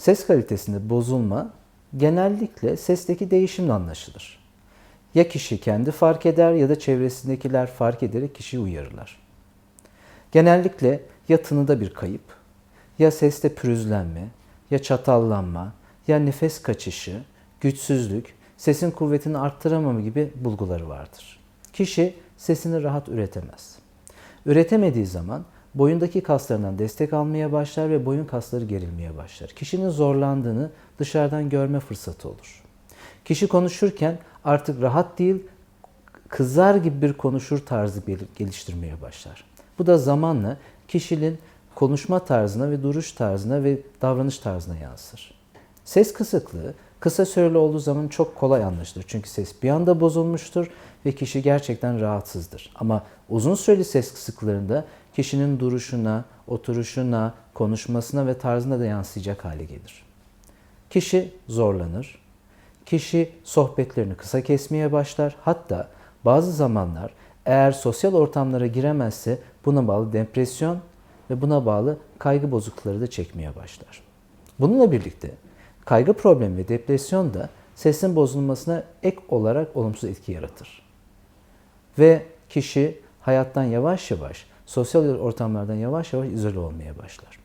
Ses kalitesinde bozulma genellikle sesteki değişimle anlaşılır. Ya kişi kendi fark eder ya da çevresindekiler fark ederek kişiyi uyarırlar. Genellikle ya tınıda bir kayıp, ya seste pürüzlenme, ya çatallanma, ya nefes kaçışı, güçsüzlük, sesin kuvvetini arttıramama gibi bulguları vardır. Kişi sesini rahat üretemez. Üretemediği zaman boyundaki kaslarından destek almaya başlar ve boyun kasları gerilmeye başlar. Kişinin zorlandığını dışarıdan görme fırsatı olur. Kişi konuşurken artık rahat değil, kızar gibi bir konuşur tarzı geliştirmeye başlar. Bu da zamanla kişinin konuşma tarzına ve duruş tarzına ve davranış tarzına yansır. Ses kısıklığı kısa süreli olduğu zaman çok kolay anlaşılır. Çünkü ses bir anda bozulmuştur ve kişi gerçekten rahatsızdır. Ama uzun süreli ses kısıklarında kişinin duruşuna, oturuşuna, konuşmasına ve tarzına da yansıyacak hale gelir. Kişi zorlanır. Kişi sohbetlerini kısa kesmeye başlar. Hatta bazı zamanlar eğer sosyal ortamlara giremezse buna bağlı depresyon ve buna bağlı kaygı bozuklukları da çekmeye başlar. Bununla birlikte kaygı problemi ve depresyon da sesin bozulmasına ek olarak olumsuz etki yaratır. Ve kişi hayattan yavaş yavaş, sosyal ortamlardan yavaş yavaş izole olmaya başlar.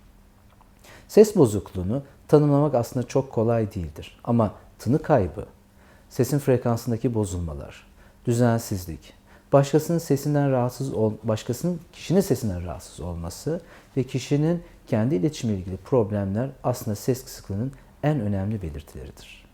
Ses bozukluğunu tanımlamak aslında çok kolay değildir. Ama tını kaybı, sesin frekansındaki bozulmalar, düzensizlik, başkasının sesinden rahatsız ol, başkasının kişinin sesinden rahatsız olması ve kişinin kendi iletişimle ilgili problemler aslında ses kısıklığının en önemli belirtileridir.